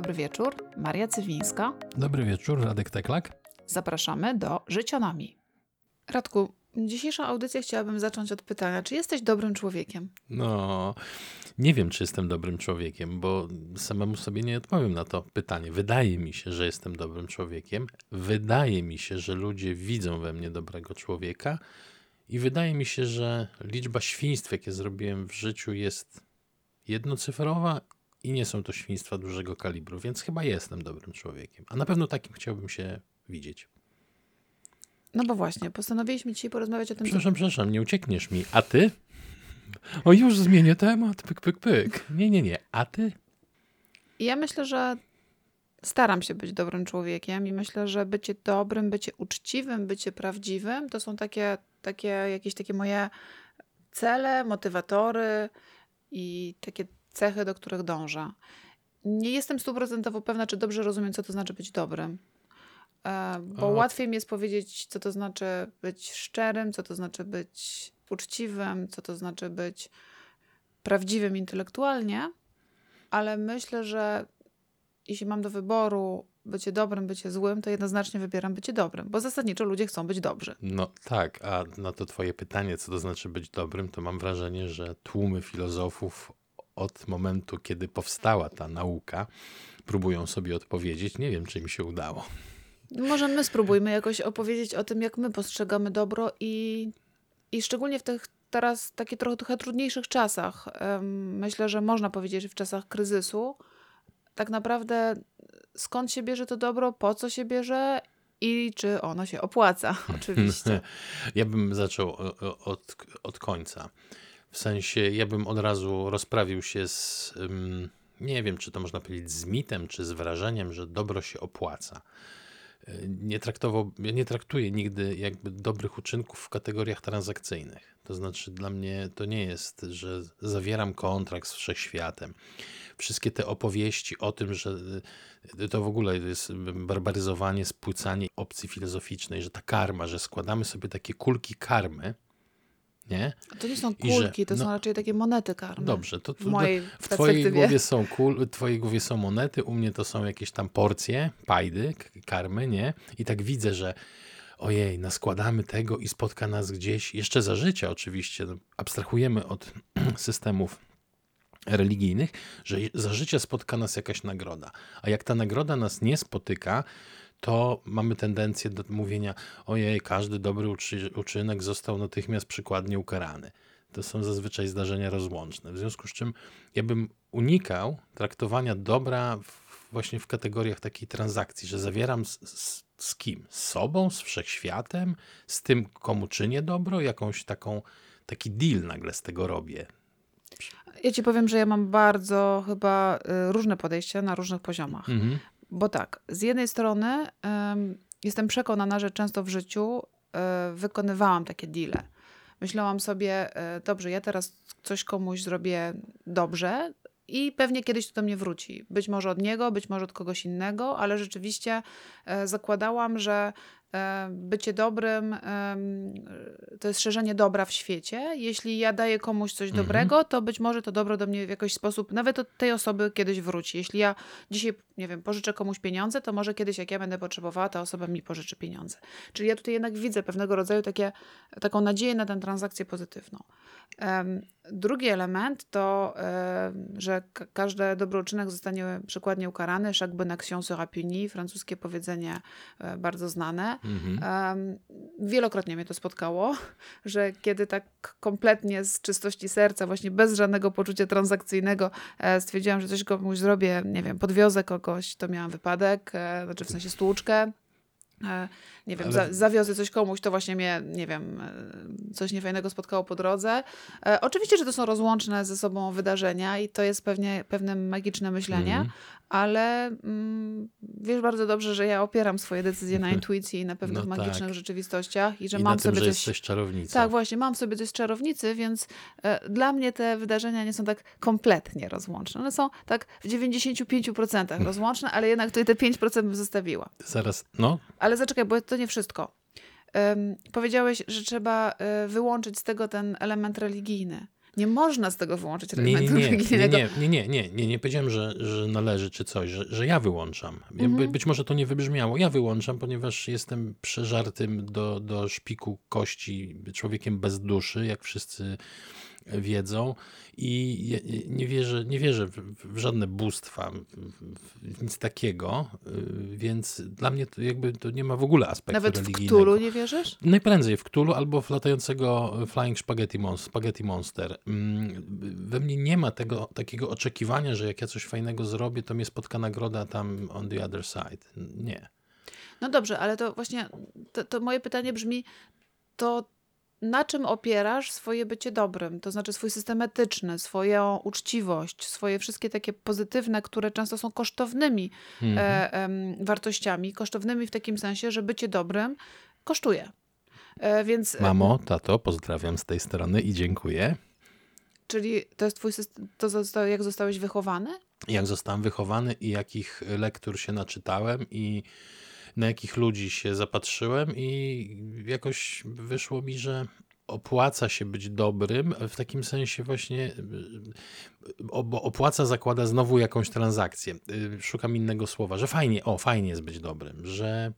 dobry wieczór. Maria Cywińska. Dobry wieczór, Radek Teklak. Zapraszamy do Życionami. Radku, dzisiejszą audycję chciałabym zacząć od pytania, czy jesteś dobrym człowiekiem? No, nie wiem, czy jestem dobrym człowiekiem, bo samemu sobie nie odpowiem na to pytanie. Wydaje mi się, że jestem dobrym człowiekiem. Wydaje mi się, że ludzie widzą we mnie dobrego człowieka. I wydaje mi się, że liczba świństw, jakie zrobiłem w życiu, jest jednocyfrowa i nie są to świństwa dużego kalibru, więc chyba jestem dobrym człowiekiem. A na pewno takim chciałbym się widzieć. No bo właśnie, postanowiliśmy dzisiaj porozmawiać o tym. Przepraszam, przepraszam, nie uciekniesz mi. A ty? O, już zmienię temat. Pyk, pyk, pyk. Nie, nie, nie. A ty? Ja myślę, że staram się być dobrym człowiekiem i myślę, że bycie dobrym, bycie uczciwym, bycie prawdziwym to są takie, takie jakieś takie moje cele, motywatory i takie cechy, do których dążę. Nie jestem stuprocentowo pewna, czy dobrze rozumiem, co to znaczy być dobrym. E, bo o. łatwiej mi jest powiedzieć, co to znaczy być szczerym, co to znaczy być uczciwym, co to znaczy być prawdziwym intelektualnie, ale myślę, że jeśli mam do wyboru bycie dobrym, bycie złym, to jednoznacznie wybieram bycie dobrym, bo zasadniczo ludzie chcą być dobrzy. No tak, a na to twoje pytanie, co to znaczy być dobrym, to mam wrażenie, że tłumy filozofów od momentu, kiedy powstała ta nauka, próbują sobie odpowiedzieć. Nie wiem, czy im się udało. Może my spróbujmy jakoś opowiedzieć o tym, jak my postrzegamy dobro i, i szczególnie w tych teraz takich trochę, trochę trudniejszych czasach. Myślę, że można powiedzieć, że w czasach kryzysu tak naprawdę skąd się bierze to dobro, po co się bierze i czy ono się opłaca, oczywiście. ja bym zaczął od, od końca. W sensie, ja bym od razu rozprawił się z, nie wiem, czy to można powiedzieć z mitem, czy z wrażeniem, że dobro się opłaca. Nie, traktował, ja nie traktuję nigdy jakby dobrych uczynków w kategoriach transakcyjnych. To znaczy, dla mnie to nie jest, że zawieram kontrakt z wszechświatem. Wszystkie te opowieści o tym, że y, to w ogóle jest barbaryzowanie, spłycanie opcji filozoficznej, że ta karma, że składamy sobie takie kulki karmy, nie? To nie są kulki, że, to no, są raczej takie monety karmy. Dobrze, to, to w, mojej w twojej głowie są kul, w twojej głowie są monety, u mnie to są jakieś tam porcje, pajdy, karmy, nie? I tak widzę, że ojej, naskładamy tego i spotka nas gdzieś, jeszcze za życia oczywiście, no, abstrahujemy od systemów religijnych, że za życia spotka nas jakaś nagroda. A jak ta nagroda nas nie spotyka, to mamy tendencję do mówienia: ojej, każdy dobry uczynek został natychmiast przykładnie ukarany. To są zazwyczaj zdarzenia rozłączne. W związku z czym ja bym unikał traktowania dobra w, właśnie w kategoriach takiej transakcji, że zawieram z, z, z kim? Z sobą, z wszechświatem, z tym, komu czynię dobro, jakąś taką, taki deal nagle z tego robię. Ja ci powiem, że ja mam bardzo chyba y, różne podejścia na różnych poziomach. Mhm. Bo tak, z jednej strony jestem przekonana, że często w życiu e, wykonywałam takie deale. Myślałam sobie, e, dobrze, ja teraz coś komuś zrobię dobrze, i pewnie kiedyś to do mnie wróci. Być może od niego, być może od kogoś innego, ale rzeczywiście e, zakładałam, że bycie dobrym to jest szerzenie dobra w świecie. Jeśli ja daję komuś coś mhm. dobrego, to być może to dobro do mnie w jakiś sposób, nawet od tej osoby kiedyś wróci. Jeśli ja dzisiaj, nie wiem, pożyczę komuś pieniądze, to może kiedyś, jak ja będę potrzebowała, ta osoba mi pożyczy pieniądze. Czyli ja tutaj jednak widzę pewnego rodzaju takie, taką nadzieję na tę transakcję pozytywną. Drugi element to, że każdy dobroczynek zostanie przykładnie ukarany. Chaque bonne action sera punie. Francuskie powiedzenie e, bardzo znane. Mhm. Wielokrotnie mnie to spotkało, że kiedy tak kompletnie z czystości serca, właśnie bez żadnego poczucia transakcyjnego e, stwierdziłam, że coś komuś zrobię, nie wiem, podwiozę kogoś, to miałam wypadek, e, znaczy w sensie stłuczkę, nie wiem, Ale... za, zawiozę coś komuś, to właśnie mnie, nie wiem, e, coś niefajnego spotkało po drodze. E, oczywiście, że to są rozłączne ze sobą wydarzenia i to jest pewnie pewne magiczne myślenie, mm. ale mm, wiesz bardzo dobrze, że ja opieram swoje decyzje na intuicji i na pewnych no magicznych tak. rzeczywistościach i że I mam na sobie tym, coś... Że jesteś czarownicą. Tak, właśnie, mam sobie coś czarownicy, więc e, dla mnie te wydarzenia nie są tak kompletnie rozłączne. One są tak w 95% rozłączne, ale jednak tutaj te 5% bym zostawiła. Zaraz, no. Ale ale zaczekaj, bo to nie wszystko. Um, powiedziałeś, że trzeba e, wyłączyć z tego ten element religijny. Nie można z tego wyłączyć elementu nie, nie, religijnego. Nie, nie, nie, nie, nie, nie powiedziałem, że, że należy czy coś, że, że ja wyłączam. Mhm. Być może to nie wybrzmiało. Ja wyłączam, ponieważ jestem przeżartym do, do szpiku kości człowiekiem bez duszy, jak wszyscy wiedzą i nie wierzę, nie wierzę w, żadne bóstwa, w nic takiego, y, więc dla mnie to jakby to nie ma w ogóle aspektu Nawet religijnego. Nawet w Cthulhu nie wierzysz? Najprędzej w Cthulhu albo w latającego Flying Spaghetti, Monster, Spaghetti Monster. Mm, we mnie nie ma tego takiego oczekiwania, że jak ja coś fajnego zrobię, to mnie spotka nagroda tam on the other side. Nie. No dobrze, ale to właśnie to, to moje pytanie brzmi, to na czym opierasz swoje bycie dobrym, to znaczy swój system etyczny, swoją uczciwość, swoje wszystkie takie pozytywne, które często są kosztownymi mhm. e, e, wartościami, kosztownymi w takim sensie, że bycie dobrym kosztuje. E, więc... Mamo, tato, pozdrawiam z tej strony i dziękuję. Czyli to jest twój system, to został, jak zostałeś wychowany? Jak zostałem wychowany i jakich lektur się naczytałem i na jakich ludzi się zapatrzyłem i jakoś wyszło mi, że opłaca się być dobrym, w takim sensie właśnie, bo opłaca zakłada znowu jakąś transakcję. Y, szukam innego słowa, że fajnie, o, fajnie jest być dobrym, że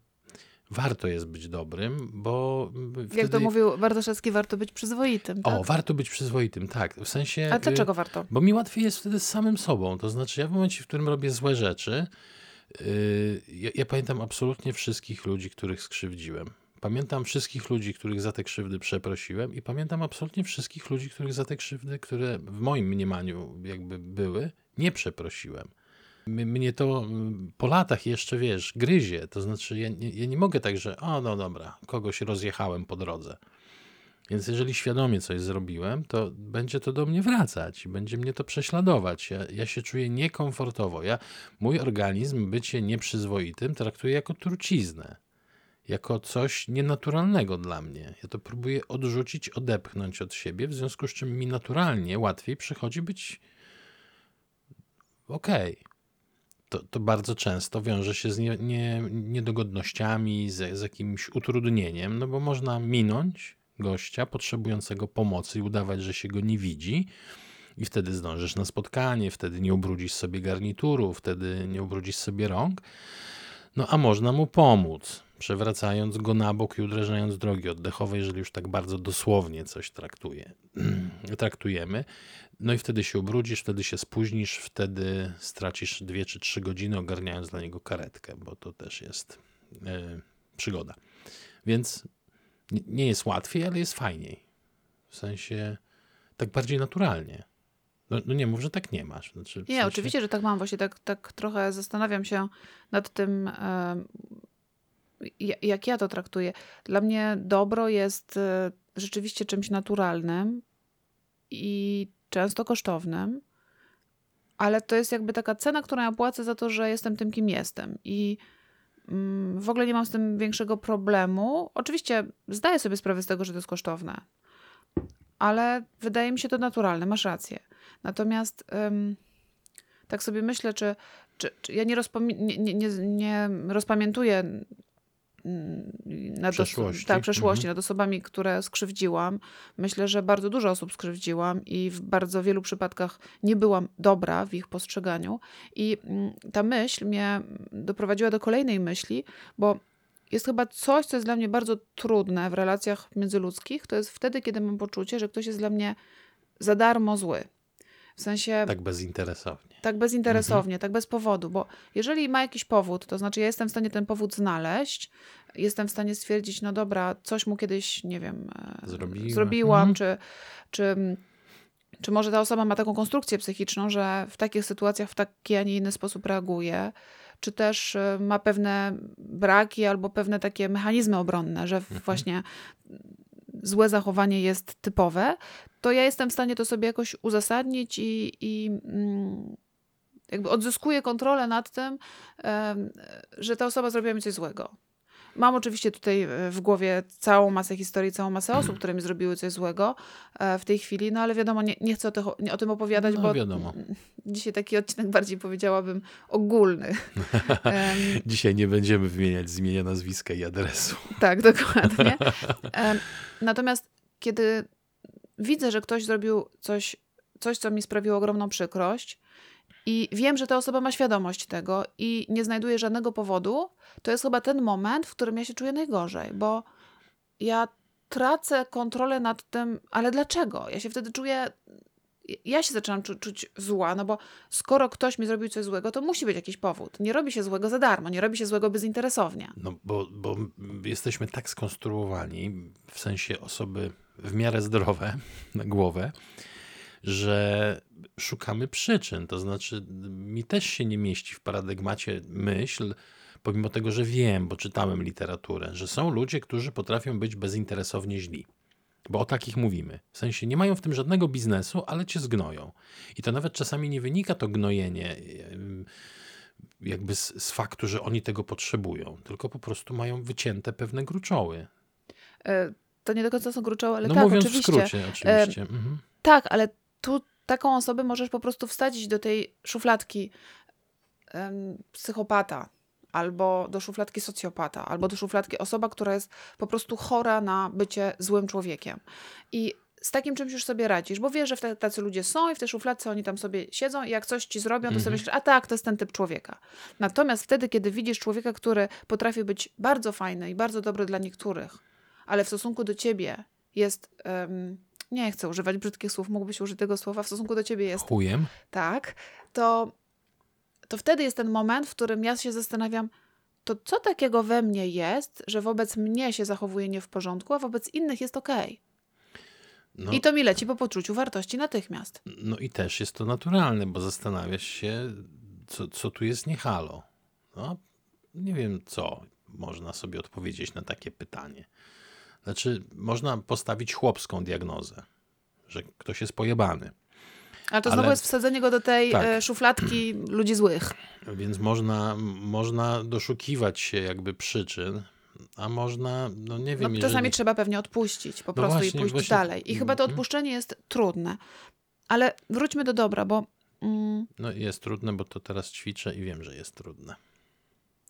warto jest być dobrym, bo wtedy... Jak to mówił Bartoszewski, warto być przyzwoitym, tak? O, warto być przyzwoitym, tak. W sensie... A dlaczego warto? Bo mi łatwiej jest wtedy z samym sobą. To znaczy, ja w momencie, w którym robię złe rzeczy, ja, ja, pamiętam absolutnie wszystkich ludzi, których skrzywdziłem. Pamiętam wszystkich ludzi, których za te krzywdy przeprosiłem i pamiętam absolutnie wszystkich ludzi, których za te krzywdy, które w moim mniemaniu jakby były, nie przeprosiłem. Mnie to po latach jeszcze, wiesz, gryzie. To znaczy, ja, ja nie mogę tak, że o, no dobra, kogoś rozjechałem po drodze. Więc jeżeli świadomie coś zrobiłem, to będzie to do mnie wracać, będzie mnie to prześladować. Ja, ja się czuję niekomfortowo. Ja, mój organizm bycie nieprzyzwoitym traktuję jako truciznę, jako coś nienaturalnego dla mnie. Ja to próbuję odrzucić, odepchnąć od siebie, w związku z czym mi naturalnie łatwiej przychodzi być okej. Okay. To, to, bardzo często wiąże się z nie, nie, niedogodnościami, z, z jakimś utrudnieniem, no bo można minąć gościa potrzebującego pomocy i udawać, że się go nie widzi. I wtedy zdążysz na spotkanie, wtedy nie ubrudzisz sobie garnituru, wtedy nie ubrudzisz sobie rąk. No a można mu pomóc, przewracając go na bok i uderzając drogi oddechowe, jeżeli już tak bardzo dosłownie coś traktuje, traktujemy. No i wtedy się ubrudzisz, wtedy się spóźnisz, wtedy stracisz dwie czy trzy godziny ogarniając dla niego karetkę, bo to też jest yy, przygoda. Więc nie jest łatwiej, ale jest fajniej. W sensie tak bardziej naturalnie. No, no nie mów, że tak nie masz. Znaczy, nie, sensie... oczywiście, że tak mam. Właśnie tak, tak trochę zastanawiam się nad tym, jak ja to traktuję. Dla mnie dobro jest e, rzeczywiście czymś naturalnym i często kosztownym, ale to jest jakby taka cena, którą ja płacę za to, że jestem tym, kim jestem. I w ogóle nie mam z tym większego problemu. Oczywiście zdaję sobie sprawę z tego, że to jest kosztowne, ale wydaje mi się to naturalne, masz rację. Natomiast ym, tak sobie myślę, czy, czy, czy ja nie, nie, nie, nie rozpamiętuję nad przeszłości. tak, przeszłości, mhm. nad osobami, które skrzywdziłam. Myślę, że bardzo dużo osób skrzywdziłam i w bardzo wielu przypadkach nie byłam dobra w ich postrzeganiu. I mm, ta myśl mnie doprowadziła do kolejnej myśli, bo jest chyba coś, co jest dla mnie bardzo trudne w relacjach międzyludzkich. To jest wtedy, kiedy mam poczucie, że ktoś jest dla mnie za darmo zły. W sensie. Tak bezinteresownie. Tak bezinteresownie, mhm. tak bez powodu, bo jeżeli ma jakiś powód, to znaczy ja jestem w stanie ten powód znaleźć, jestem w stanie stwierdzić, no dobra, coś mu kiedyś, nie wiem, e, Zrobiła. zrobiłam, mhm. czy, czy, czy może ta osoba ma taką konstrukcję psychiczną, że w takich sytuacjach w taki, a nie inny sposób reaguje czy też e, ma pewne braki albo pewne takie mechanizmy obronne, że mhm. właśnie złe zachowanie jest typowe, to ja jestem w stanie to sobie jakoś uzasadnić i, i mm, jakby odzyskuję kontrolę nad tym, że ta osoba zrobiła mi coś złego. Mam oczywiście tutaj e, w głowie całą masę historii, całą masę osób, które mi zrobiły coś złego e, w tej chwili, no ale wiadomo, nie, nie chcę o, nie, o tym opowiadać, no, bo wiadomo. dzisiaj taki odcinek bardziej powiedziałabym ogólny. dzisiaj nie będziemy wymieniać z imienia, nazwiska i adresu. tak, dokładnie. Natomiast kiedy widzę, że ktoś zrobił coś, coś, co mi sprawiło ogromną przykrość i wiem, że ta osoba ma świadomość tego i nie znajduje żadnego powodu, to jest chyba ten moment, w którym ja się czuję najgorzej, bo ja tracę kontrolę nad tym, ale dlaczego? Ja się wtedy czuję ja się zaczynam czu czuć zła, no bo skoro ktoś mi zrobił coś złego, to musi być jakiś powód. Nie robi się złego za darmo, nie robi się złego bezinteresownie. No bo, bo jesteśmy tak skonstruowani, w sensie osoby w miarę zdrowe na głowę, że szukamy przyczyn. To znaczy, mi też się nie mieści w paradygmacie myśl, pomimo tego, że wiem, bo czytałem literaturę, że są ludzie, którzy potrafią być bezinteresownie źli. Bo o takich mówimy. W sensie nie mają w tym żadnego biznesu, ale cię zgnoją. I to nawet czasami nie wynika to gnojenie jakby z, z faktu, że oni tego potrzebują, tylko po prostu mają wycięte pewne gruczoły. E, to nie do końca są gruczoły, ale no tak, mówiąc oczywiście. w skrócie, oczywiście. E, mhm. Tak, ale tu taką osobę możesz po prostu wsadzić do tej szufladki psychopata, albo do szufladki socjopata, albo do szufladki osoba, która jest po prostu chora na bycie złym człowiekiem. I z takim czymś już sobie radzisz, bo wiesz, że tacy ludzie są i w tej szufladce oni tam sobie siedzą i jak coś ci zrobią, to mhm. sobie myślisz, a tak, to jest ten typ człowieka. Natomiast wtedy, kiedy widzisz człowieka, który potrafi być bardzo fajny i bardzo dobry dla niektórych, ale w stosunku do ciebie jest... Um, nie chcę używać brzydkich słów, mógłbyś użyć tego słowa, w stosunku do ciebie jest... Chujem? Tak, to to wtedy jest ten moment, w którym ja się zastanawiam, to co takiego we mnie jest, że wobec mnie się zachowuje nie w porządku, a wobec innych jest ok. No, I to mi leci po poczuciu wartości natychmiast. No i też jest to naturalne, bo zastanawiasz się, co, co tu jest nie halo. No, nie wiem, co można sobie odpowiedzieć na takie pytanie. Znaczy, można postawić chłopską diagnozę, że ktoś jest pojebany. Ale to znowu Ale... jest wsadzenie go do tej tak. E, szufladki ludzi złych. Więc można, można doszukiwać się jakby przyczyn, a można, no nie wiem. No, czasami jeżeli... trzeba pewnie odpuścić po no prostu właśnie, i pójść właśnie... dalej. I chyba to mhm. odpuszczenie jest trudne. Ale wróćmy do dobra, bo. Mm, no jest trudne, bo to teraz ćwiczę i wiem, że jest trudne.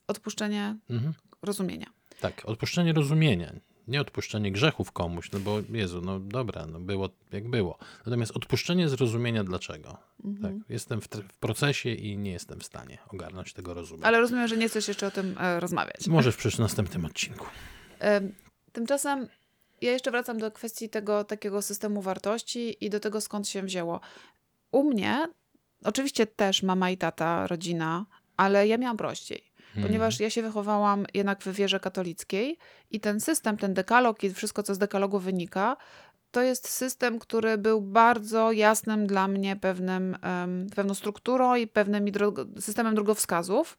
Odpuszczenie mhm. rozumienia. Tak, odpuszczenie rozumienia nie odpuszczenie grzechów komuś, no bo Jezu, no dobra, no było jak było. Natomiast odpuszczenie zrozumienia dlaczego. Mhm. Tak, jestem w, w, procesie i nie jestem w stanie ogarnąć tego rozumienia. Ale rozumiem, że nie chcesz jeszcze o tym e, rozmawiać. Może w przysz następnym odcinku. E, tymczasem ja jeszcze wracam do kwestii tego takiego systemu wartości i do tego skąd się wzięło. U mnie, oczywiście też mama i tata, rodzina, ale ja miałam prościej. Hmm. Ponieważ ja się wychowałam jednak w wierze katolickiej i ten system, ten dekalog i wszystko, co z dekalogu wynika, to jest system, który był bardzo jasnym dla mnie pewnym, um, pewną strukturą i pewnym systemem drogowskazów.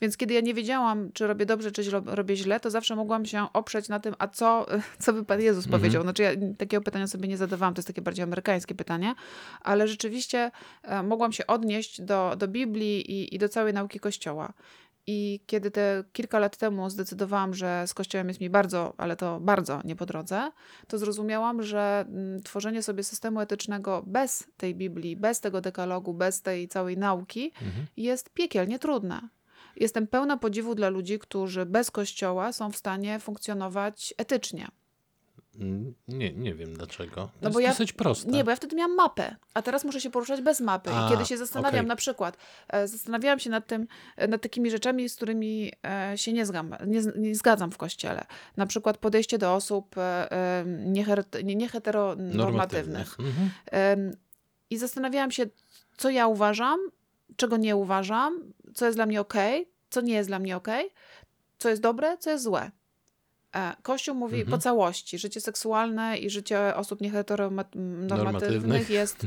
Więc kiedy ja nie wiedziałam, czy robię dobrze, czy robię źle, to zawsze mogłam się oprzeć na tym, a co, co by Pan Jezus mhm. powiedział. Znaczy ja takiego pytania sobie nie zadawałam, to jest takie bardziej amerykańskie pytanie, ale rzeczywiście e, mogłam się odnieść do, do Biblii i, i do całej nauki Kościoła. I kiedy te kilka lat temu zdecydowałam, że z Kościołem jest mi bardzo, ale to bardzo nie po drodze, to zrozumiałam, że mm, tworzenie sobie systemu etycznego bez tej Biblii, bez tego dekalogu, bez tej całej nauki mhm. jest piekielnie trudne. Jestem pełna podziwu dla ludzi, którzy bez Kościoła są w stanie funkcjonować etycznie. Nie, nie wiem dlaczego. To no bo jest ja, dosyć proste. Nie, bo ja wtedy miałam mapę, a teraz muszę się poruszać bez mapy. A, I kiedy się zastanawiam, okay. na przykład, e, zastanawiałam się nad tym, e, nad takimi rzeczami, z którymi e, się nie, zgam, nie, nie zgadzam w kościele. Na przykład podejście do osób nieheteronormatywnych. Mhm. I zastanawiałam się, co ja uważam, czego nie uważam, co jest dla mnie ok, co nie jest dla mnie ok, co jest dobre, co jest złe. E, Kościół mówi mhm. po całości, życie seksualne i życie osób nieheteronormatywnych jest...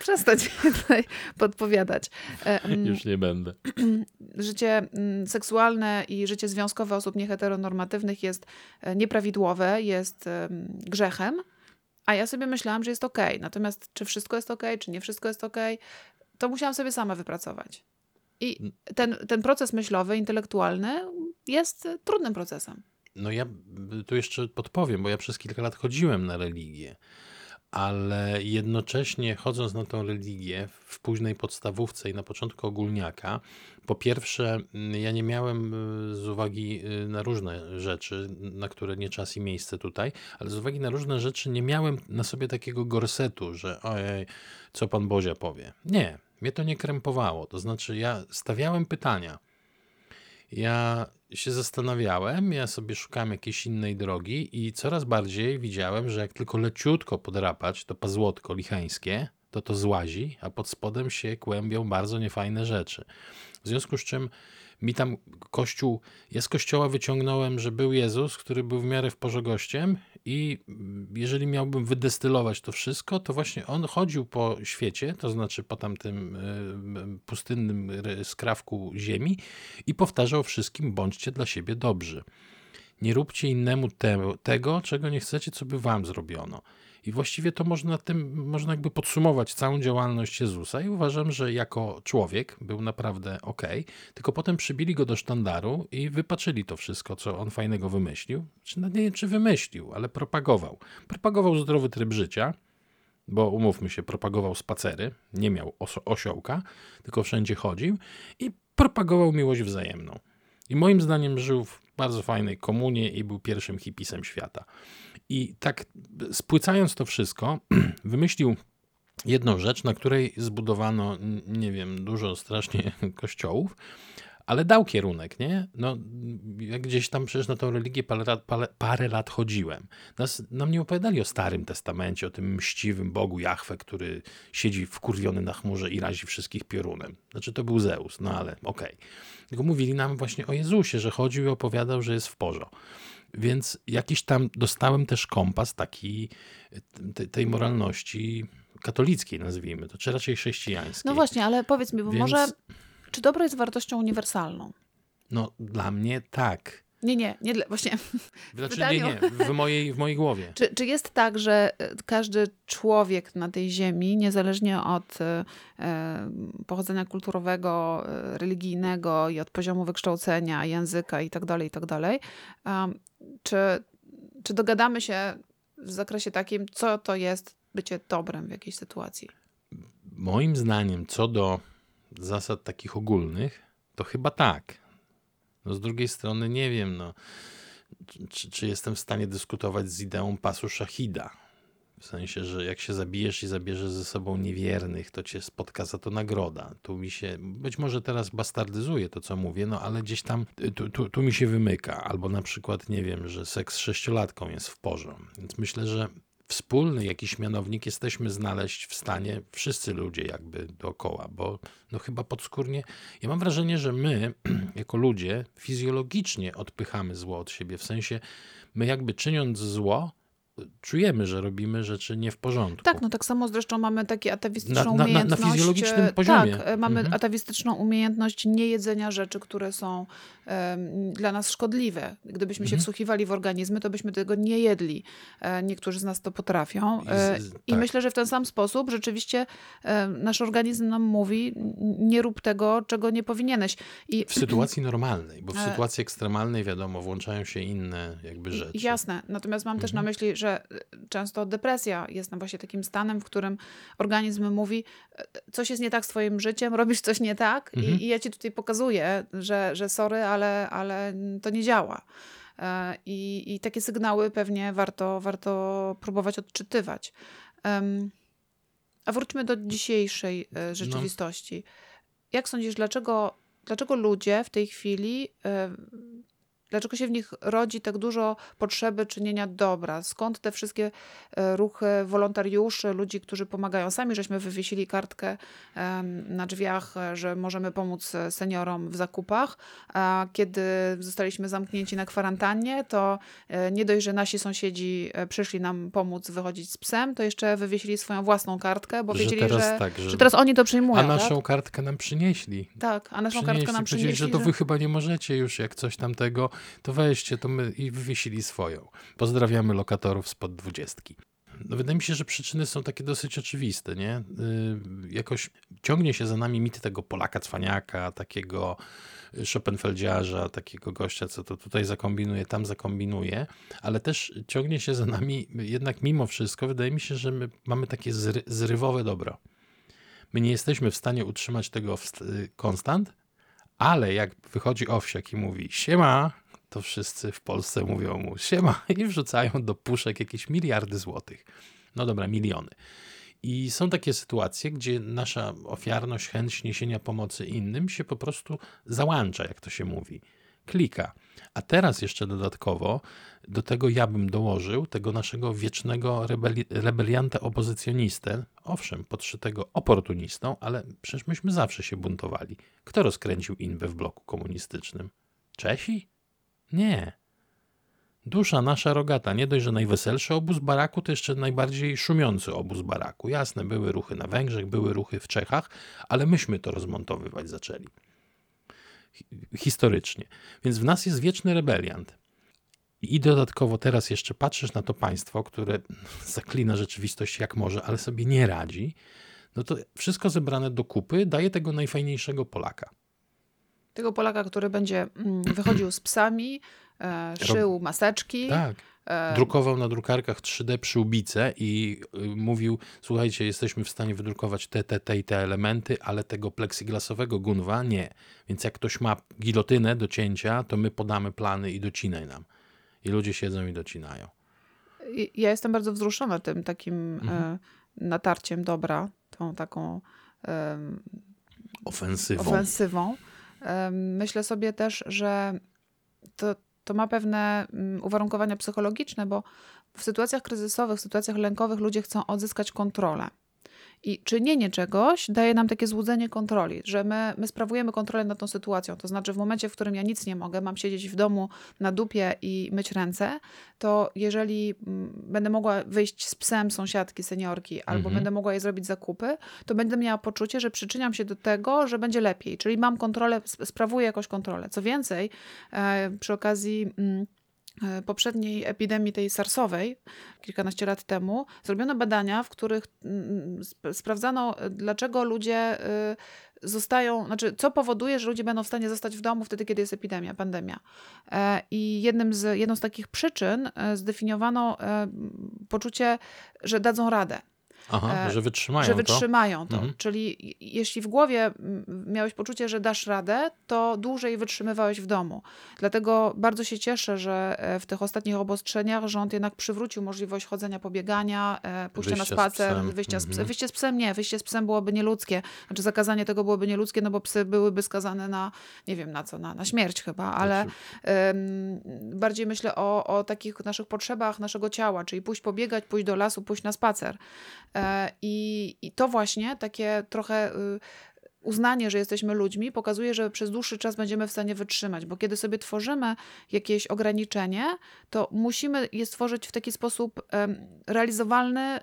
Przestać tutaj podpowiadać. E, Już nie będę. Życie seksualne i życie związkowe osób nieheteronormatywnych jest e, nieprawidłowe, jest grzechem, a ja sobie myślałam, że jest ok. Natomiast czy wszystko jest ok, czy nie wszystko jest ok, to musiałam sobie sama wypracować. I ten, ten proces myślowy, intelektualny jest trudnym procesem. No ja tu jeszcze podpowiem, bo ja przez kilka lat chodziłem na religię, ale jednocześnie chodząc na tą religię w późnej podstawówce i na początku ogólniaka, po pierwsze, mm, ja nie miałem y, z uwagi y, na różne rzeczy, na które nie czas i miejsce tutaj, ale z uwagi na różne rzeczy nie miałem na sobie takiego gorsetu, że ojej, co pan Bozia powie. Nie, mnie to nie krępowało. To znaczy, ja stawiałem pytania. Ja się zastanawiałem, ja sobie szukałem jakiejś innej drogi i coraz bardziej widziałem, że jak tylko leciutko podrapać to pazłotko lichańskie, to to złazi, a pod spodem się kłębią bardzo niefajne rzeczy. W związku z czym mi tam kościół, ja z kościoła wyciągnąłem, że był Jezus, który był w miarę w porze gościem i jeżeli miałbym wydestylować to wszystko, to właśnie on chodził po świecie, to znaczy po tamtym e, pustynnym skrawku ziemi i powtarzał wszystkim, bądźcie dla siebie dobrzy. Nie róbcie innemu te, tego, czego nie chcecie, co by wam zrobiono. I właściwie to można tym, można jakby podsumować całą działalność Jezusa i uważam, że jako człowiek był naprawdę ok, tylko potem przybili go do sztandaru i wypaczyli to wszystko, co on fajnego wymyślił. Czy nie wiem, czy wymyślił, ale propagował. Propagował zdrowy tryb życia, bo umówmy się, propagował spacery, nie miał osiołka, tylko wszędzie chodził i propagował miłość wzajemną. I moim zdaniem żył w bardzo fajnej komunie i był pierwszym hipisem świata. I tak spłycając to wszystko, wymyślił jedną rzecz, na której zbudowano, nie wiem, dużo strasznie kościołów, ale dał kierunek, nie? No, jak gdzieś tam przecież na tą religię parę lat, parę, lat chodziłem. Nas, nam nie opowiadali o Starym Testamencie, o tym mściwym Bogu Jahwe, który siedzi wkurwiony na chmurze i razi wszystkich piorunem. Znaczy to był Zeus, no ale okej. Okay. Tylko mówili nam właśnie o Jezusie, że chodził i opowiadał, że jest w porządku. Więc jakiś tam dostałem też kompas taki te, tej moralności katolickiej, nazwijmy to, czy raczej chrześcijańskiej. No właśnie, ale powiedz mi, bo Więc... może czy dobro jest wartością uniwersalną? No, dla mnie tak. Nie, nie, nie, właśnie. Znaczy, nie, nie, w mojej, w mojej głowie. Czy, czy jest tak, że e, każdy człowiek na tej ziemi, niezależnie od e, e pochodzenia kulturowego, e, religijnego i od poziomu wykształcenia, języka itd., tak itd., tak um, czy, czy dogadamy się w zakresie takim, co to jest bycie dobrem w jakiejś sytuacji? Moim zdaniem, co do zasad takich ogólnych, to chyba tak. No z drugiej strony nie wiem, no, czy, czy jestem w stanie dyskutować z ideą pasu szachida. W sensie, że jak się zabijesz i zabierzesz ze sobą niewiernych, to cię spotka za to nagroda. Tu mi się, być może teraz bastardyzuję to, co mówię, no ale gdzieś tam, tu, tu, tu mi się wymyka. Albo na przykład, nie wiem, że seks z sześciolatką jest w porządku. Więc myślę, że wspólny jakiś mianownik jesteśmy znaleźć w stanie wszyscy ludzie jakby dookoła, bo no chyba podskórnie, ja mam wrażenie, że my jako ludzie fizjologicznie odpychamy zło od siebie, w sensie my jakby czyniąc zło, czujemy, że robimy rzeczy nie w porządku. Tak, no tak samo zresztą mamy takie atawistyczną na, na, umiejętność. Na fizjologicznym e, poziomie. Tak, mamy mhm. atawistyczną umiejętność niejedzenia rzeczy, które są um, dla nas szkodliwe. Gdybyśmy mhm. się wsłuchiwali w organizmy, to byśmy tego nie jedli. E, niektórzy z nas to potrafią. E, I, z, I tak. myślę, że w ten sam sposób rzeczywiście e, nasz organizm nam mówi, nie rób tego, czego nie powinieneś. I, w sytuacji normalnej, bo w e, sytuacji ekstremalnej wiadomo, włączają się inne jakby rzeczy. Jasne, natomiast mam mhm. też na myśli, że często depresja jest właśnie takim stanem, w którym organizm mówi, coś jest nie tak z twoim życiem, robisz coś nie tak mhm. i, i, ja ci tutaj pokazuję, że, że sorry, ale, ale to nie działa. E, I, I takie sygnały pewnie warto, warto próbować odczytywać. A wróćmy do dzisiejszej e, no. rzeczywistości. No. Jak sądzisz, dlaczego, dlaczego ludzie w tej chwili e, Dlaczego się w nich rodzi tak dużo potrzeby czynienia dobra? Skąd te wszystkie e, ruchy wolontariuszy, ludzi, którzy pomagają? Sami żeśmy wywiesili kartkę na drzwiach, e, że możemy pomóc e, seniorom w zakupach. A kiedy zostaliśmy zamknięci na kwarantannie, to nie dość, że nasi sąsiedzi przyszli nam pomóc wychodzić z psem, to jeszcze wywiesili swoją własną kartkę, bo że wiedzieli, że, tak, że... że, teraz oni to przyjmują. A naszą tak? kartkę nam przynieśli. Tak, a naszą przynieśli, kartkę nam przynieśli. że to wy chyba nie możecie już, jak coś tamtego to weźcie, to my i wywiesili swoją. Pozdrawiamy lokatorów spod dwudziestki. No wydaje mi się, że przyczyny są takie dosyć oczywiste, nie? Yy, jakoś ciągnie się za nami mit tego Polaka cwaniaka, takiego Schopenfeldziarza, takiego gościa, co to tutaj zakombinuje, tam zakombinuje, ale też ciągnie się za nami, jednak mimo wszystko, wydaje mi się, że my mamy takie zry, zrywowe dobro. My nie jesteśmy w stanie utrzymać tego konstant, ale jak wychodzi owsiak i mówi siema, to wszyscy w Polsce mówią mu siema i wrzucają do puszek jakieś miliardy złotych. No dobra, miliony. I są takie sytuacje, gdzie nasza ofiarność, chęć niesienia pomocy innym się po prostu załącza, jak to się mówi. Klika. A teraz jeszcze dodatkowo do tego ja bym dołożył tego naszego wiecznego rebeli rebelianta opozycjonistę, owszem, podszytego oportunistą, ale przecież myśmy zawsze się buntowali. Kto rozkręcił inwę w bloku komunistycznym? Czesi? Nie. Dusza nasza rogata, nie dość, że najweselszy obóz baraku, to jeszcze najbardziej szumiący obóz baraku. Jasne, były ruchy na Węgrzech, były ruchy w Czechach, ale myśmy to rozmontowywać zaczęli. Historycznie. Więc w nas jest wieczny rebeliant. I dodatkowo teraz jeszcze patrzysz na to państwo, które zaklina rzeczywistość jak może, ale sobie nie radzi, no to wszystko zebrane do kupy daje tego najfajniejszego Polaka. Tego Polaka, który będzie mm, wychodził z psami, e, szył maseczki. Tak. E, Drukował na drukarkach 3D przyłbice i y, mówił: Słuchajcie, jesteśmy w stanie wydrukować te, te, te i te elementy, ale tego plexiglasowego gunwa nie. Więc jak ktoś ma gilotynę do cięcia, to my podamy plany i docinaj nam. I ludzie siedzą i docinają. Ja jestem bardzo wzruszona tym takim mhm. e, natarciem dobra, tą taką ofensywą. ofensywą. Myślę sobie też, że to, to ma pewne mm, uwarunkowania psychologiczne, bo w sytuacjach kryzysowych, w sytuacjach lękowych ludzie chcą odzyskać kontrolę. I czynienie czegoś daje nam takie złudzenie kontroli, że my, my sprawujemy kontrolę nad tą sytuacją. To znaczy, w momencie, w którym ja nic nie mogę, mam siedzieć w domu na dupie i myć ręce, to jeżeli mm, będę mogła wyjść z psem sąsiadki, seniorki, albo mhm. będę mogła jej zrobić zakupy, to będę miała poczucie, że przyczyniam się do tego, że będzie lepiej. Czyli mam kontrolę, sprawuję jakąś kontrolę. Co więcej, e, przy okazji. Mm, E, poprzedniej epidemii, tej SARS-owej, kilkanaście lat temu, zrobiono badania, w których mm, sprawdzano, e, dlaczego ludzie e, zostają, znaczy co powoduje, że ludzie będą w stanie zostać w domu wtedy, kiedy jest epidemia, pandemia. I jednym z, jedną z takich przyczyn zdefiniowano poczucie, że dadzą radę. Aha, e, że wytrzymają że wytrzymają to. to. Mhm. Czyli jeśli w głowie miałeś poczucie, że dasz radę, to dłużej wytrzymywałeś w domu. Dlatego bardzo się cieszę, że e, w tych ostatnich obostrzeniach rząd jednak przywrócił możliwość chodzenia, pobiegania, e, pójścia na spacer, wyjścia z psem. Mhm. Wyjście z psem nie, wyjście z psem byłoby nieludzkie. Znaczy zakazanie tego byłoby nieludzkie, no bo psy byłyby skazane na, nie wiem na co, na, na śmierć chyba, ale um, bardziej myślę o, o takich naszych potrzebach naszego ciała, czyli pójść pobiegać, pójść do lasu, pójść na spacer. I, I to właśnie takie trochę y, uznanie, że jesteśmy ludźmi, pokazuje, że przez dłuższy czas będziemy w stanie wytrzymać, bo kiedy sobie tworzymy jakieś ograniczenie, to musimy je stworzyć w taki sposób realizowalny,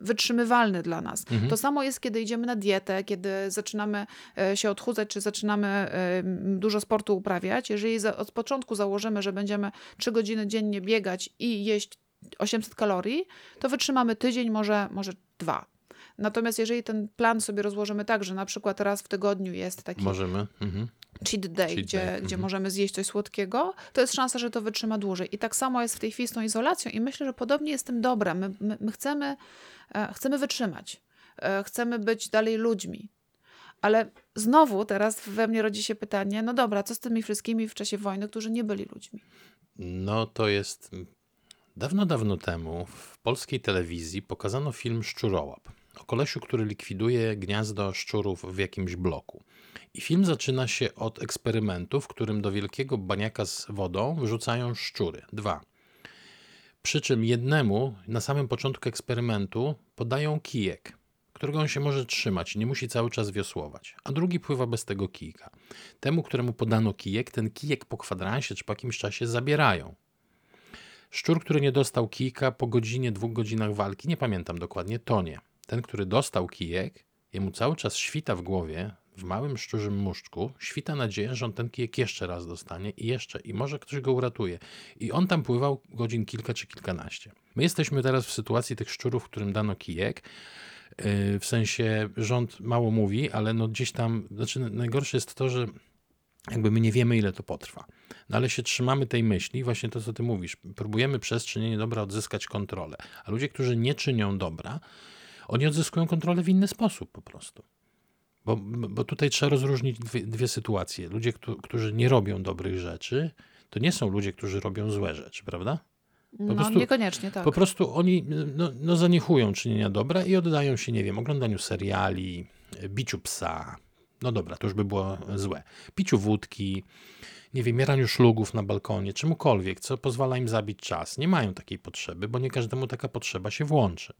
wytrzymywalny dla nas. Mhm. To samo jest, kiedy idziemy na dietę, kiedy zaczynamy e, się odchudzać, czy zaczynamy dużo sportu uprawiać. Jeżeli od początku założymy, że będziemy 3 godziny dziennie biegać i jeść 800 kalorii, to wytrzymamy tydzień, może, może dwa. Natomiast jeżeli ten plan sobie rozłożymy tak, że na przykład raz w tygodniu jest taki Możemy. Mhm. cheat day, cheat gdzie, day. gdzie mhm. możemy zjeść coś słodkiego, to jest szansa, że to wytrzyma dłużej. I tak samo jest w tej chwili z tą izolacją i myślę, że podobnie jest tym dobre. My, my, my chcemy, e, chcemy wytrzymać. E, chcemy być dalej ludźmi. Ale znowu teraz we mnie rodzi się pytanie, no dobra, co z tymi wszystkimi w czasie wojny, którzy nie byli ludźmi? No to jest Dawno, dawno temu w polskiej telewizji pokazano film Szczurołap o kolesiu, który likwiduje gniazdo szczurów w jakimś bloku. I film zaczyna się od eksperymentu, w którym do wielkiego baniaka z wodą wrzucają szczury. Dwa. Przy czym jednemu na samym początku eksperymentu podają kijek, którego on się może trzymać, nie musi cały czas wiosłować, a drugi pływa bez tego kijka. Temu, któremu podano kijek, ten kijek po kwadransie czy po jakimś czasie zabierają. Szczur, który nie dostał kijka po godzinie, dwóch godzinach walki, nie pamiętam dokładnie, tonie. Ten, który dostał kijek, jemu cały czas świta w głowie, w małym szczurzym muszczku świta nadzieja, że on ten kijek jeszcze raz dostanie i jeszcze, i może ktoś go uratuje. I on tam pływał godzin kilka czy kilkanaście. My jesteśmy teraz w sytuacji tych szczurów, którym dano kijek, yy, w sensie rząd mało mówi, ale no gdzieś tam, znaczy najgorsze jest to, że jakby my nie wiemy, ile to potrwa. No ale się trzymamy tej myśli, właśnie to, co ty mówisz. Próbujemy przez czynienie dobra odzyskać kontrolę. A ludzie, którzy nie czynią dobra, oni odzyskują kontrolę w inny sposób po prostu. Bo, bo tutaj trzeba rozróżnić dwie, dwie sytuacje. Ludzie, którzy nie robią dobrych rzeczy, to nie są ludzie, którzy robią złe rzeczy, prawda? Po no, prostu, niekoniecznie, tak. Po prostu oni no, no, zaniechują czynienia dobra i oddają się, nie wiem, oglądaniu seriali, biciu psa. No dobra, to już by było złe. Piciu wódki, nie wiem, mieraniu szlugów na balkonie, czemukolwiek, co pozwala im zabić czas. Nie mają takiej potrzeby, bo nie każdemu taka potrzeba się włączy.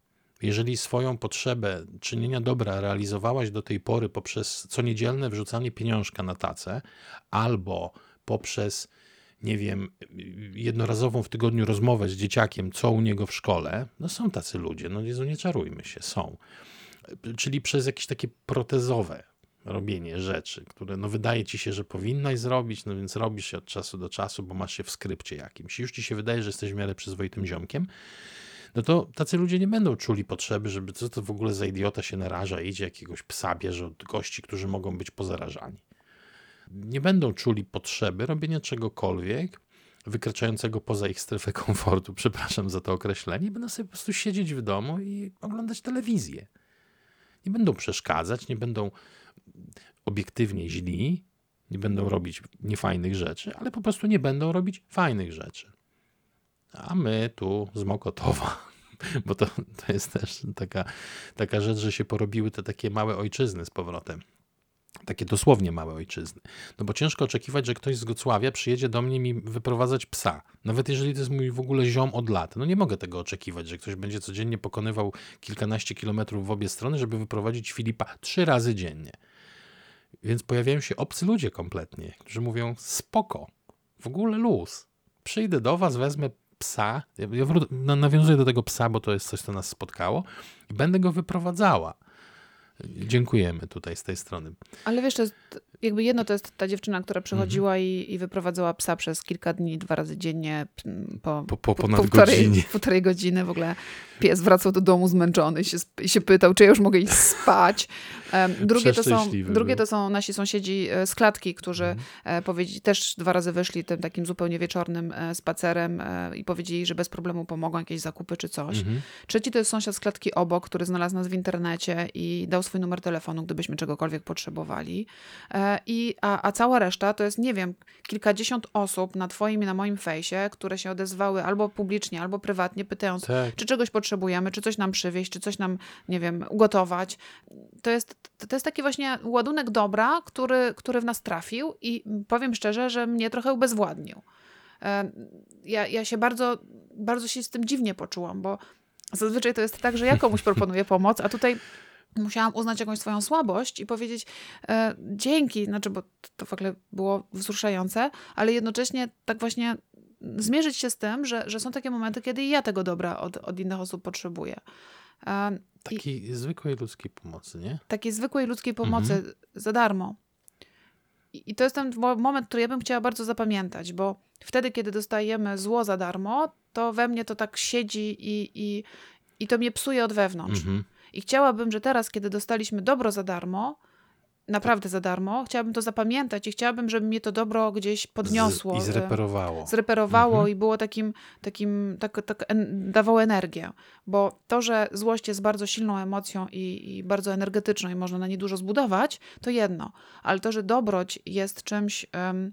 Jeżeli swoją potrzebę czynienia dobra realizowałaś do tej pory poprzez co niedzielne wrzucanie pieniążka na tacę albo poprzez nie wiem, jednorazową w tygodniu rozmowę z dzieciakiem, co u niego w szkole, no są tacy ludzie, no Jezu, nie czarujmy się, są. Czyli przez jakieś takie protezowe robienie rzeczy, które no wydaje ci się, że powinnaś zrobić, no więc robisz je od czasu do czasu, bo masz się w skrypcie jakimś. Już ci się wydaje, że jesteś w miarę przyzwoitym ziomkiem, no to tacy ludzie nie będą czuli potrzeby, żeby co to w ogóle za idiota się naraża, idzie jakiegoś psa, bierze od gości, którzy mogą być pozarażani. Nie będą czuli potrzeby robienia czegokolwiek wykraczającego poza ich strefę komfortu, przepraszam za to określenie, będą sobie po prostu siedzieć w domu i oglądać telewizję. Nie będą przeszkadzać, nie będą obiektywnie źli, nie będą robić niefajnych rzeczy, ale po prostu nie będą robić fajnych rzeczy. A my tu z Mokotowa, bo to, to jest też taka, taka rzecz, że się porobiły te takie małe ojczyzny z powrotem. Takie dosłownie małe ojczyzny. No bo ciężko oczekiwać, że ktoś z Gocławia przyjedzie do mnie mi wyprowadzać psa. Nawet jeżeli to jest mój w ogóle ziom od lat. No nie mogę tego oczekiwać, że ktoś będzie codziennie pokonywał kilkanaście kilometrów w obie strony, żeby wyprowadzić Filipa trzy razy dziennie. Więc pojawiają się obcy ludzie kompletnie, którzy mówią spoko, w ogóle luz. Przyjdę do was, wezmę psa, ja nawiązuję do tego psa, bo to jest coś, co nas spotkało i będę go wyprowadzała. Dziękujemy tutaj z tej strony. Ale wiesz, to jest jakby jedno to jest ta dziewczyna, która przychodziła mhm. i, i wyprowadzała psa przez kilka dni, dwa razy dziennie po, po, po ponad półtorej, godzinie. półtorej godziny. W ogóle pies wracał do domu zmęczony i się, i się pytał, czy ja już mogę iść spać. Drugie to, są, drugie to są nasi sąsiedzi e, z klatki, którzy mhm. E, powiedzieli, też dwa razy wyszli tym takim zupełnie wieczornym e, spacerem i powiedzieli, że bez problemu pomogą jakieś zakupy czy coś. Mhm. Trzeci to jest sąsiad z klatki obok, który znalazł nas w internecie i dał swój numer telefonu, gdybyśmy czegokolwiek potrzebowali. I, a, a cała reszta to jest, nie wiem, kilkadziesiąt osób na twoim i na moim fejsie, które się odezwały albo publicznie, albo prywatnie, pytając, tak. czy czegoś potrzebujemy, czy coś nam przywieźć, czy coś nam, nie wiem, ugotować. To jest, to jest taki właśnie ładunek dobra, który, który w nas trafił i powiem szczerze, że mnie trochę ubezwładnił. E, ja, ja się bardzo, bardzo się z tym dziwnie poczułam, bo zazwyczaj to jest tak, że ja komuś proponuję pomoc, a tutaj musiałam uznać jakąś swoją słabość i powiedzieć e, dzięki, znaczy, bo to w ogóle było wzruszające, ale jednocześnie tak właśnie zmierzyć się z tym, że, że są takie momenty, kiedy ja tego dobra od, od innych osób potrzebuję. E, takiej zwykłej ludzkiej pomocy, nie? Takiej zwykłej ludzkiej pomocy mhm. za darmo. I, I to jest ten moment, który ja bym chciała bardzo zapamiętać, bo wtedy, kiedy dostajemy zło za darmo, to we mnie to tak siedzi i, i, i to mnie psuje od wewnątrz. Mhm. I chciałabym, że teraz, kiedy dostaliśmy dobro za darmo, naprawdę za darmo, chciałabym to zapamiętać i chciałabym, żeby mnie to dobro gdzieś podniosło. Z, I zreperowało. Zreperowało mhm. i było takim, takim tak, tak en, dawało energię. Bo to, że złość jest bardzo silną emocją i, i bardzo energetyczną i można na nie dużo zbudować, to jedno. Ale to, że dobroć jest czymś... Um,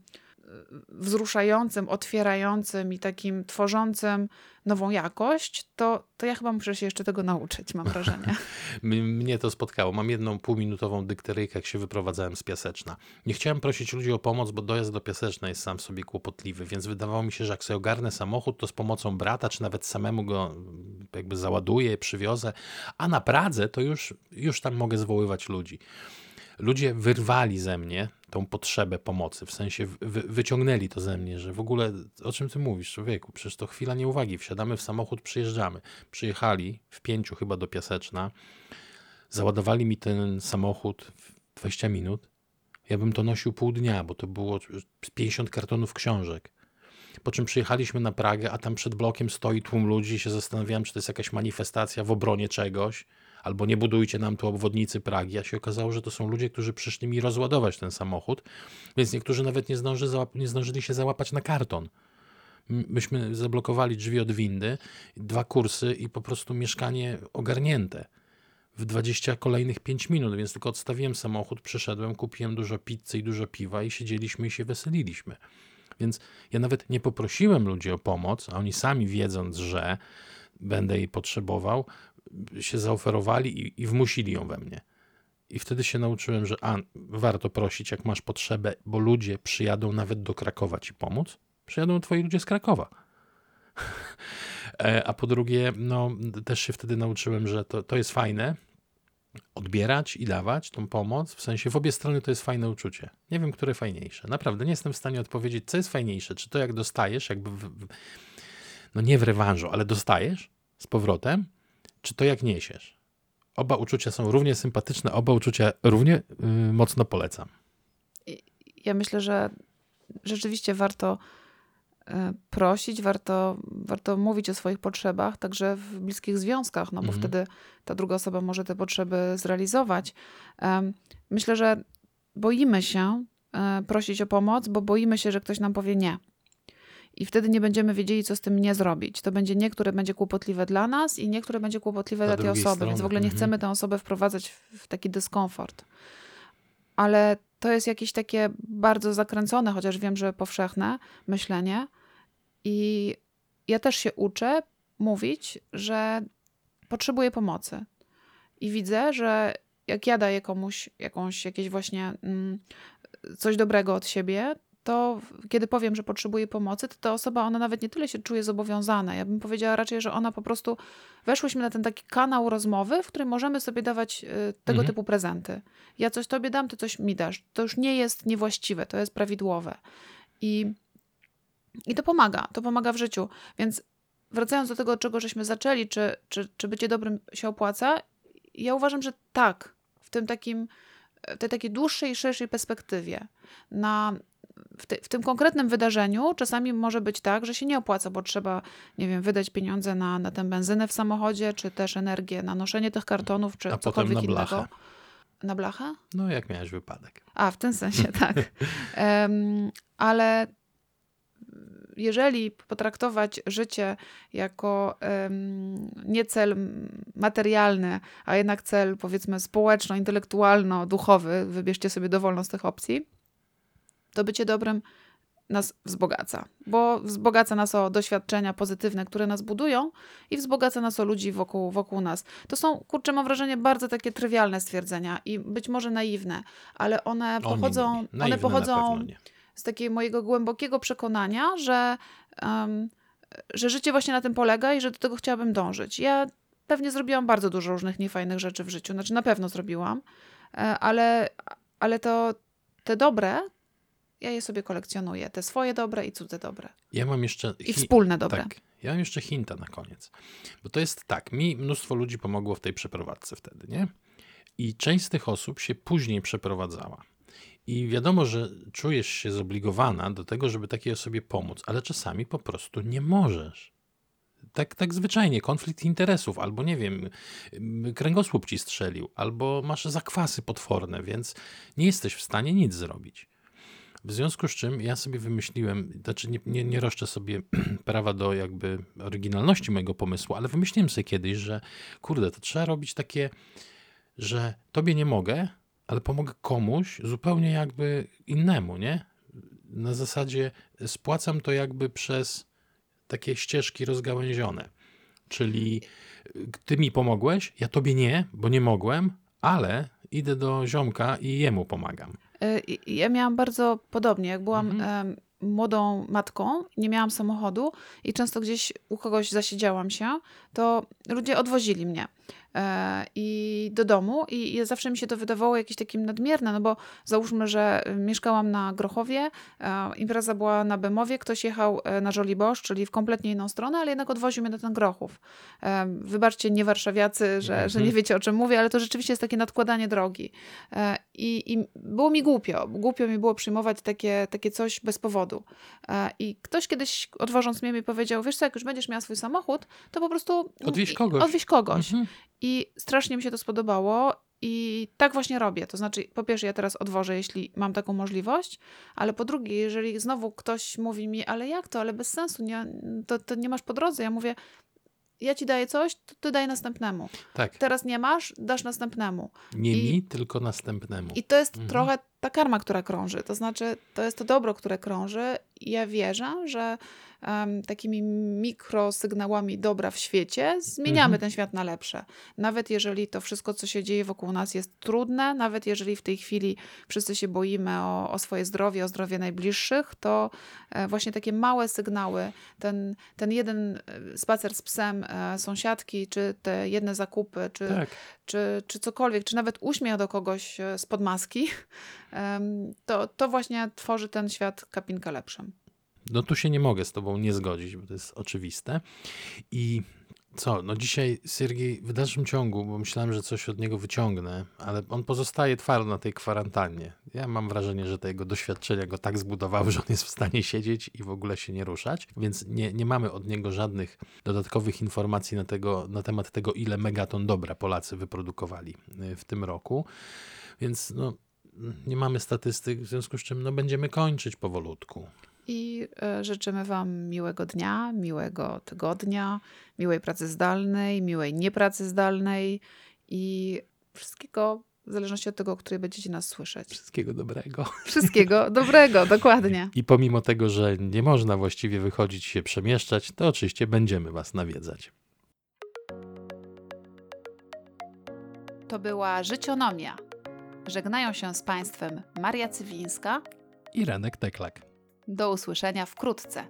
wzruszającym, otwierającym i takim tworzącym nową jakość, to, to ja chyba muszę się jeszcze tego nauczyć, mam wrażenie. Mnie to spotkało. Mam jedną półminutową dykteryjkę, jak się wyprowadzałem z Piaseczna. Nie chciałem prosić ludzi o pomoc, bo dojazd do Piaseczna jest sam sobie kłopotliwy, więc wydawało mi się, że jak sobie ogarnę samochód, to z pomocą brata, czy nawet samemu go jakby załaduję, przywiozę, a na Pradze to już, już tam mogę zwoływać ludzi ludzie wyrwali ze mnie tą potrzebę pomocy, w sensie wy, wyciągnęli to ze mnie, że w ogóle o czym ty mówisz, człowieku, przecież to chwila nieuwagi, wsiadamy w samochód, przyjeżdżamy. Przyjechali w pięciu chyba do Piaseczna, załadowali mi ten samochód w 20 minut. Ja bym to nosił pół dnia, bo to było 50 kartonów książek. Po czym przyjechaliśmy na Pragę, a tam przed blokiem stoi tłum ludzi i się zastanawiałem, czy to jest jakaś manifestacja w obronie czegoś, albo nie budujcie nam tu obwodnicy Pragi. A się okazało, że to są ludzie, którzy przyszli mi rozładować ten samochód, więc niektórzy nawet nie, zdąży nie zdążyli się załapać na karton. Myśmy zablokowali drzwi od windy, dwa kursy i po prostu mieszkanie ogarnięte w 20 kolejnych 5 minut, więc tylko odstawiłem samochód, przyszedłem, kupiłem dużo pizzy i dużo piwa i siedzieliśmy i się weseliliśmy. Więc ja nawet nie poprosiłem ludzi o pomoc, a oni sami wiedząc, że będę jej potrzebował, się zaoferowali i, i wmusili ją we mnie. I wtedy się nauczyłem, że a, warto prosić, jak masz potrzebę, bo ludzie przyjadą nawet do Krakowa ci pomóc. Przyjadą twoi ludzie z Krakowa. E, a po drugie, no, też się wtedy nauczyłem, że to, to jest fajne, odbierać i dawać tą pomoc, w sensie w obie strony to jest fajne uczucie. Nie wiem, które fajniejsze. Naprawdę nie jestem w stanie odpowiedzieć, co jest fajniejsze. Czy to jak dostajesz, jakby, w, no nie w rewanżu, ale dostajesz z powrotem, czy to jak niesiesz. Oba uczucia są równie sympatyczne, oba uczucia równie yy, mocno polecam. Ja myślę, że rzeczywiście warto E, prosić, warto, warto mówić o swoich potrzebach, także w bliskich związkach, no bo mhm. wtedy ta druga osoba może te potrzeby zrealizować. Myślę, że boimy się e, prosić o pomoc, bo boimy się, że ktoś nam powie nie. I wtedy nie będziemy wiedzieli, co z tym nie zrobić. To będzie nie, które będzie kłopotliwe dla nas i nie, które będzie kłopotliwe dla tej osoby, strony. więc w ogóle nie mhm. chcemy tę osobę wprowadzać w taki dyskomfort. Ale to jest jakieś takie bardzo zakręcone, chociaż wiem, że powszechne myślenie. I ja też się uczę mówić, że potrzebuję pomocy. I widzę, że jak ja daję komuś jakąś, jakieś właśnie mm, coś dobrego od siebie, to kiedy powiem, że potrzebuję pomocy, to ta osoba, ona nawet nie tyle się czuje zobowiązana. Ja bym powiedziała raczej, że ona po prostu, weszłyśmy na ten taki kanał rozmowy, w którym możemy sobie dawać y, tego mhm. typu prezenty. Ja coś tobie dam, ty coś mi dasz. To już nie jest niewłaściwe, to jest prawidłowe. I, i to pomaga, to pomaga w życiu. Więc wracając do tego, od czego żeśmy zaczęli, czy, czy, czy bycie dobrym się opłaca, ja uważam, że tak, w tym takim, w tej takiej dłuższej, szerszej perspektywie. Na w, te, w, tym konkretnym wydarzeniu czasami może być tak, że się nie opłaca, bo trzeba, nie wiem, wydać pieniądze na, na tę benzynę w samochodzie, czy też energię na noszenie tych kartonów, czy A cokolwiek potem na blachę. innego. Na blachę? No, jak miałeś wypadek. A, w tym sensie, tak. Um, ale jeżeli potraktować życie jako um, nie cel materialny, a jednak cel powiedzmy społeczno-intelektualno-duchowy, wybierzcie sobie dowolną z tych opcji, to bycie dobrym nas wzbogaca, bo wzbogaca nas o doświadczenia pozytywne, które nas budują i wzbogaca nas o ludzi wokół, wokół nas. To są, kurczę, mam wrażenie, bardzo takie trywialne stwierdzenia i być może naiwne, ale one pochodzą, nie, nie. one pochodzą z takiego mojego głębokiego przekonania, że, um, że życie właśnie na tym polega i że do tego chciałabym dążyć. Ja pewnie zrobiłam bardzo dużo różnych niefajnych rzeczy w życiu, znaczy na pewno zrobiłam, e, ale, ale to te dobre, ja je sobie kolekcjonuję. Te swoje dobre i cudze dobre. Ja mam jeszcze... I wspólne dobre. Tak. Ja mam jeszcze hinta na koniec. Bo to jest tak, mi mnóstwo ludzi pomogło w tej przeprowadzce wtedy, nie? I część z tych osób się później przeprowadzała. I wiadomo, że czujesz się zobligowana do tego, żeby takiej osobie pomóc, ale czasami po prostu nie możesz. Tak, tak zwyczajnie, konflikt interesów, albo nie wiem, kręgosłup ci strzelił, albo masz zakwasy potworne, więc nie jesteś w stanie nic zrobić. W związku z czym ja sobie wymyśliłem, znaczy nie, nie, nie roszczę sobie prawa do jakby oryginalności mojego pomysłu, ale wymyśliłem sobie kiedyś, że kurde, to trzeba robić takie, że tobie nie mogę, ale pomogę komuś zupełnie jakby innemu, nie? Na zasadzie spłacam to jakby przez takie ścieżki rozgałęzione. Czyli ty mi pomogłeś, ja tobie nie, bo nie mogłem, ale idę do ziomka i jemu pomagam. E, ja miałam bardzo podobnie. Jak byłam mhm. młodą matką, nie miałam samochodu i często gdzieś u kogoś zasiedziałam się, to ludzie odwozili mnie. E, i do domu i, i zawsze mi się to wydawało jakieś takim nadmierne, no bo załóżmy, że mieszkałam na Grochowie, e, impreza była na Bemowie, ktoś jechał e, na Żoliborz, czyli w kompletnie inną stronę, ale jednak odwoził mnie do ten Grochów. Wybaczcie, nie warszawiacy, że, mhm. że nie wiecie o czym mówię, ale to rzeczywiście jest takie nadkładanie drogi. I, I było mi głupio, głupio mi było przyjmować takie, takie coś bez powodu. I ktoś kiedyś odwożąc mnie mi powiedział, wiesz co, jak już będziesz miała swój samochód, to po prostu odwieź kogoś. Odwieź kogoś. Mhm. I strasznie mi się to spodobało i tak właśnie robię. To znaczy, po pierwsze, ja teraz odwożę, jeśli mam taką możliwość, ale po drugie, jeżeli znowu ktoś mówi mi, ale jak to, ale bez sensu, nie, to, to nie masz po drodze. Ja mówię, ja ci daję coś, to ty daj następnemu. Tak. Teraz nie masz, dasz następnemu. Nie I, mi, tylko następnemu. I to jest mhm. trochę ta karma, która krąży. To znaczy, to jest to dobro, które krąży. I ja wierzę, że um, takimi mikrosygnałami dobra w świecie zmieniamy mhm. ten świat na lepsze. Nawet jeżeli to wszystko, co się dzieje wokół nas jest trudne, nawet jeżeli w tej chwili wszyscy się boimy o, o swoje zdrowie, o zdrowie najbliższych, to e, właśnie takie małe sygnały, ten, ten jeden e, spacer z psem e, sąsiadki, czy te jedne zakupy, czy, tak. czy, czy cokolwiek, czy nawet uśmiech do kogoś spod maski, to, to właśnie tworzy ten świat kapinka lepszym. No tu się nie mogę z tobą nie zgodzić, bo to jest oczywiste. I co, no dzisiaj Siergiej w dalszym ciągu, bo myślałem, że coś od niego wyciągnę, ale on pozostaje twardo na tej kwarantannie. Ja mam wrażenie, że te jego doświadczenia go tak zbudowały, że on jest w stanie siedzieć i w ogóle się nie ruszać, więc nie, nie mamy od niego żadnych dodatkowych informacji na, tego, na temat tego, ile megaton dobra Polacy wyprodukowali y, w tym roku. Więc no, nie mamy statystyk, w związku z czym no, będziemy kończyć powolutku. I e, życzymy Wam miłego dnia, miłego tygodnia, miłej pracy zdalnej, miłej niepracy zdalnej i wszystkiego w zależności od tego, o której będziecie nas słyszeć. Wszystkiego dobrego. Wszystkiego dobrego, dokładnie. I pomimo tego, że nie można właściwie wychodzić się przemieszczać, to oczywiście będziemy Was nawiedzać. To była Życionomia. Żegnają się z Państwem Maria Cywińska i Renek Teklak. Do usłyszenia wkrótce.